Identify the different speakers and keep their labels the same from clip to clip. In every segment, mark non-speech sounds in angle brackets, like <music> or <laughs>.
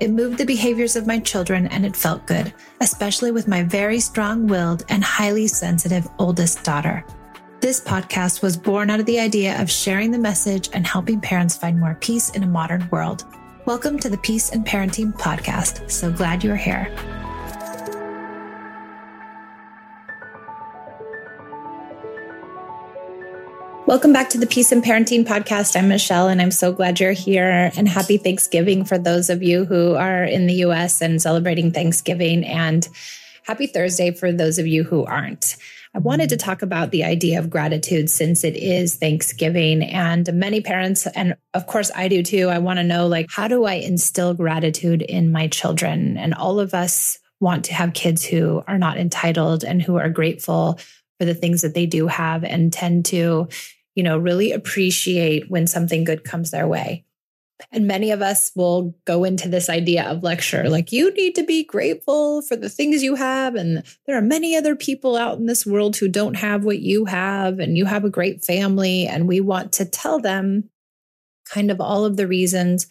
Speaker 1: It moved the behaviors of my children and it felt good, especially with my very strong willed and highly sensitive oldest daughter. This podcast was born out of the idea of sharing the message and helping parents find more peace in a modern world. Welcome to the Peace and Parenting Podcast. So glad you're here. Welcome back to the Peace and Parenting Podcast. I'm Michelle, and I'm so glad you're here. And happy Thanksgiving for those of you who are in the US and celebrating Thanksgiving. And happy Thursday for those of you who aren't. I wanted to talk about the idea of gratitude since it is Thanksgiving and many parents and of course I do too. I want to know like how do I instill gratitude in my children? And all of us want to have kids who are not entitled and who are grateful for the things that they do have and tend to you know, really appreciate when something good comes their way. And many of us will go into this idea of lecture like, you need to be grateful for the things you have. And there are many other people out in this world who don't have what you have, and you have a great family. And we want to tell them kind of all of the reasons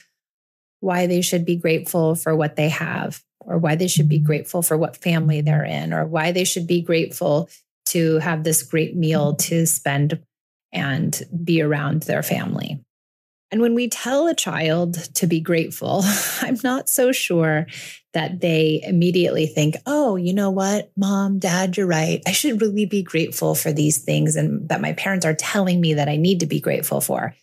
Speaker 1: why they should be grateful for what they have, or why they should be grateful for what family they're in, or why they should be grateful to have this great meal to spend and be around their family. And when we tell a child to be grateful, <laughs> I'm not so sure that they immediately think, oh, you know what, mom, dad, you're right. I should really be grateful for these things and that my parents are telling me that I need to be grateful for.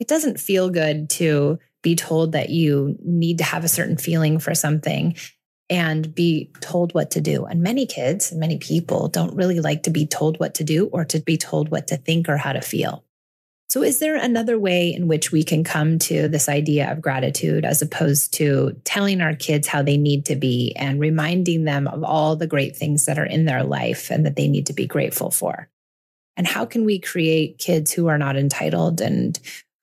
Speaker 1: It doesn't feel good to be told that you need to have a certain feeling for something and be told what to do. And many kids, and many people don't really like to be told what to do or to be told what to think or how to feel. So, is there another way in which we can come to this idea of gratitude as opposed to telling our kids how they need to be and reminding them of all the great things that are in their life and that they need to be grateful for? And how can we create kids who are not entitled and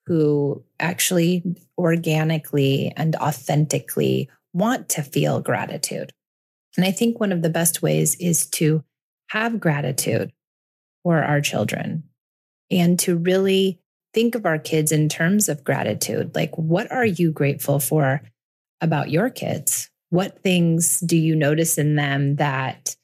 Speaker 1: who actually organically and authentically want to feel gratitude. And I think one of the best ways is to have gratitude for our children and to really think of our kids in terms of gratitude. Like, what are you grateful for about your kids? What things do you notice in them that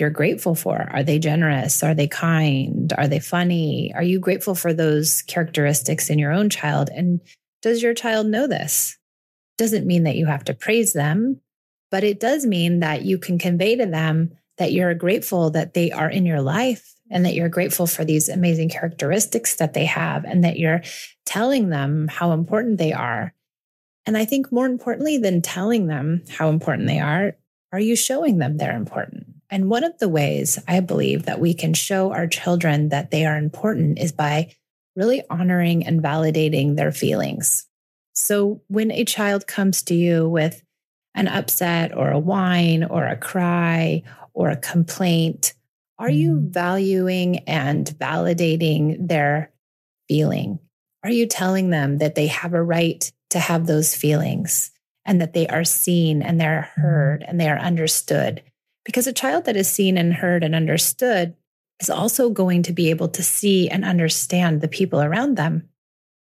Speaker 1: you're grateful for? Are they generous? Are they kind? Are they funny? Are you grateful for those characteristics in your own child? And does your child know this? Doesn't mean that you have to praise them, but it does mean that you can convey to them that you're grateful that they are in your life and that you're grateful for these amazing characteristics that they have and that you're telling them how important they are. And I think more importantly than telling them how important they are, are you showing them they're important? And one of the ways I believe that we can show our children that they are important is by really honoring and validating their feelings. So when a child comes to you with an upset or a whine or a cry or a complaint, are you mm-hmm. valuing and validating their feeling? Are you telling them that they have a right to have those feelings and that they are seen and they're heard and they are understood? Because a child that is seen and heard and understood is also going to be able to see and understand the people around them.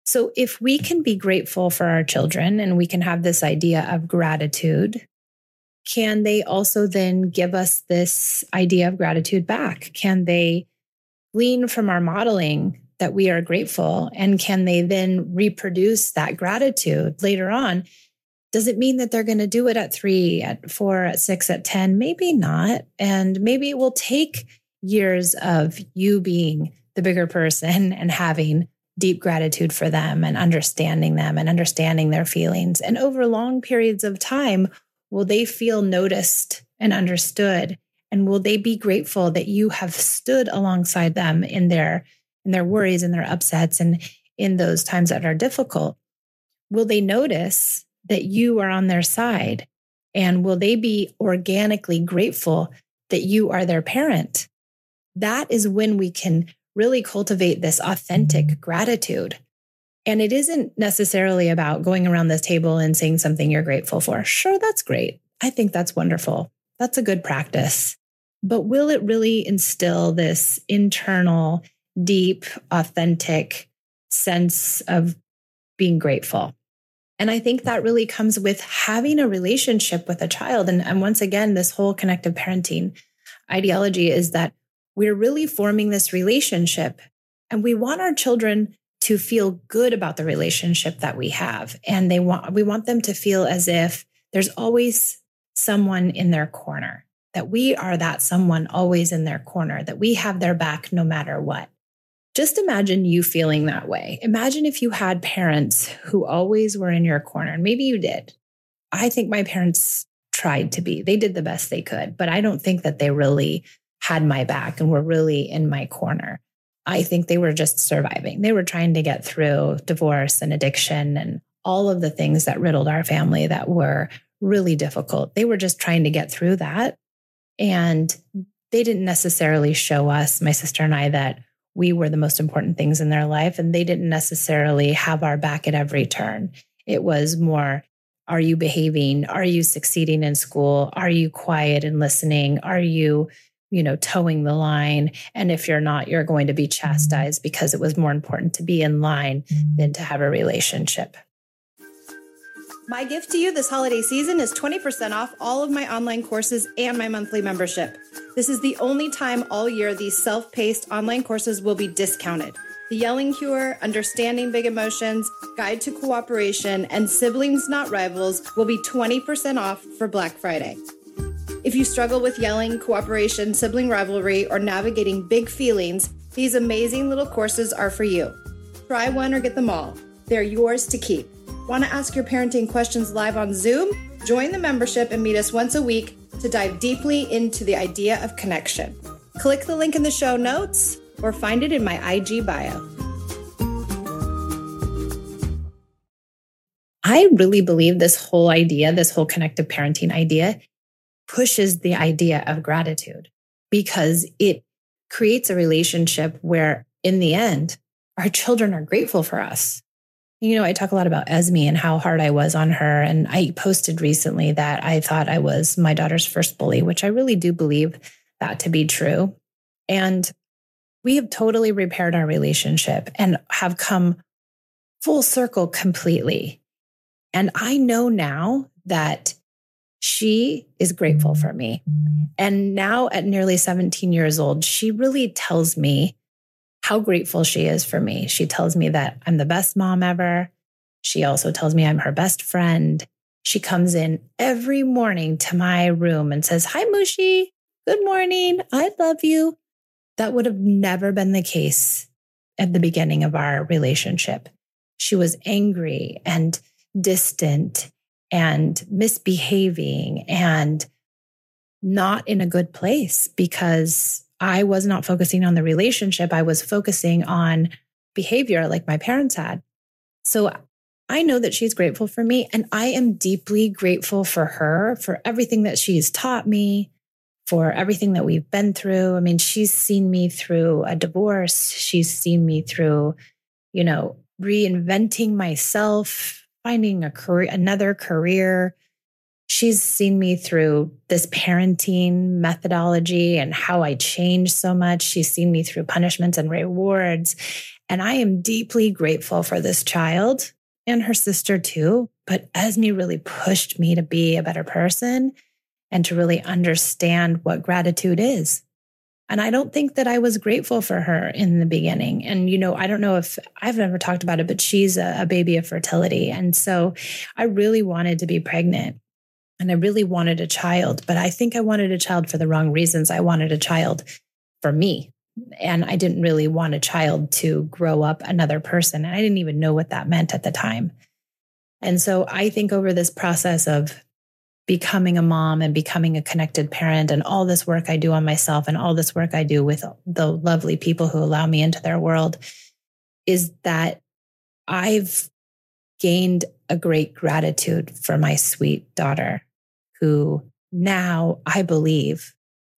Speaker 1: So if we can be grateful for our children and we can have this idea of gratitude, can they also then give us this idea of gratitude back? Can they glean from our modeling that we are grateful? And can they then reproduce that gratitude later on? Does it mean that they're going to do it at three, at four, at six, at 10? Maybe not. And maybe it will take years of you being the bigger person and having deep gratitude for them and understanding them and understanding their feelings. And over long periods of time, will they feel noticed and understood? And will they be grateful that you have stood alongside them in their in their worries and their upsets and in those times that are difficult? Will they notice that you are on their side? And will they be organically grateful that you are their parent? That is when we can really cultivate this authentic gratitude. And it isn't necessarily about going around this table and saying something you're grateful for. Sure, that's great. I think that's wonderful. That's a good practice. But will it really instill this internal, deep, authentic sense of being grateful? And I think that really comes with having a relationship with a child. And, and once again, this whole connective parenting ideology is that we're really forming this relationship and we want our children to feel good about the relationship that we have and they want we want them to feel as if there's always someone in their corner that we are that someone always in their corner that we have their back no matter what. Just imagine you feeling that way. Imagine if you had parents who always were in your corner and maybe you did. I think my parents tried to be. They did the best they could but i don't think that they really had my back and were really in my corner. I think they were just surviving. They were trying to get through divorce and addiction and all of the things that riddled our family that were really difficult. They were just trying to get through that. And they didn't necessarily show us, my sister and I, that we were the most important things in their life. And they didn't necessarily have our back at every turn. It was more, are you behaving? Are you succeeding in school? Are you quiet and listening? Are you you know, toeing the line. And if you're not, you're going to be mm-hmm. chastised because it was more important to be in line than to have a relationship.
Speaker 2: My gift to you this holiday season is 20% off all of my online courses and my monthly membership. This is the only time all year these self paced online courses will be discounted. The Yelling Cure, Understanding Big Emotions, Guide to Cooperation, and Siblings Not Rivals will be 20% off for Black Friday. If you struggle with yelling, cooperation, sibling rivalry, or navigating big feelings, these amazing little courses are for you. Try one or get them all. They're yours to keep. Want to ask your parenting questions live on Zoom? Join the membership and meet us once a week to dive deeply into the idea of connection. Click the link in the show notes or find it in my IG bio.
Speaker 1: I really believe this whole idea, this whole connective parenting idea, pushes the idea of gratitude because it creates a relationship where, in the end, our children are grateful for us. You know, I talk a lot about Esme and how hard I was on her. And I posted recently that I thought I was my daughter's first bully, which I really do believe that to be true. And we have totally repaired our relationship and have come full circle completely. And I know now that she is grateful for me. And now at nearly 17 years old, she really tells me how grateful she is for me. She tells me that I'm the best mom ever. She also tells me I'm her best friend. She comes in every morning to my room and says, Hi, Mushi. Good morning. I love you. That would have never been the case at the beginning of our relationship. She was angry and distant and misbehaving and not in a good place because I was not focusing on the relationship. I was focusing on behavior like my parents had. So I know that she's grateful for me and I am deeply grateful for her for everything that she's taught me, for everything that we've been through. I mean, she's seen me through a divorce. She's seen me through, you know, reinventing myself, finding a career, another career, she's seen me through this parenting methodology and how I changed so much. She's seen me through punishments and rewards. And I am deeply grateful for this child and her sister too. But Esme really pushed me to be a better person and to really understand what gratitude is. And I don't think that I was grateful for her in the beginning. And, you know, I don't know if I've never talked about it, but she's a, a baby of fertility. And so I really wanted to be pregnant and I really wanted a child, but I think I wanted a child for the wrong reasons. I wanted a child for me. And I didn't really want a child to grow up another person. And I didn't even know what that meant at the time. And so I think over this process of becoming a mom and becoming a connected parent and all this work I do on myself and all this work I do with the lovely people who allow me into their world is that I've gained a great gratitude for my sweet daughter, who now I believe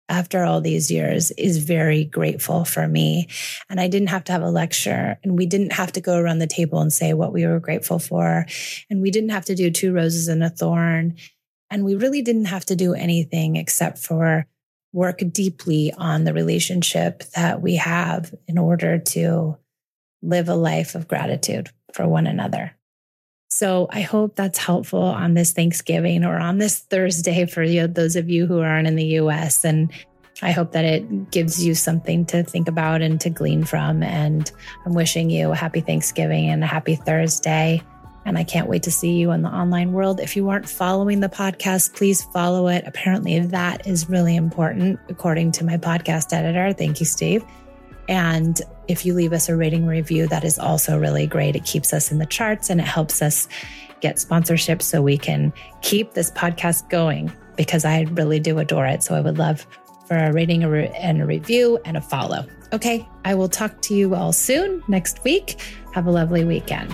Speaker 1: after all these years is very grateful for me. And I didn't have to have a lecture and we didn't have to go around the table and say what we were grateful for. And we didn't have to do two roses and a thorn. And we really didn't have to do anything except for work deeply on the relationship that we have in order to live a life of gratitude for one another. So I hope that's helpful on this Thanksgiving or on this Thursday for you, those of you who aren't in the US. And I hope that it gives you something to think about and to glean from. And I'm wishing you a happy Thanksgiving and a happy Thursday. And I can't wait to see you in the online world. If you aren't following the podcast, please follow it. Apparently, that is really important, according to my podcast editor. Thank you, Steve. And if you leave us a rating review, that is also really great. It keeps us in the charts and it helps us get sponsorship so we can keep this podcast going because I really do adore it. So I would love for a rating and a review and a follow. Okay, I will talk to you all soon next week. Have a lovely weekend.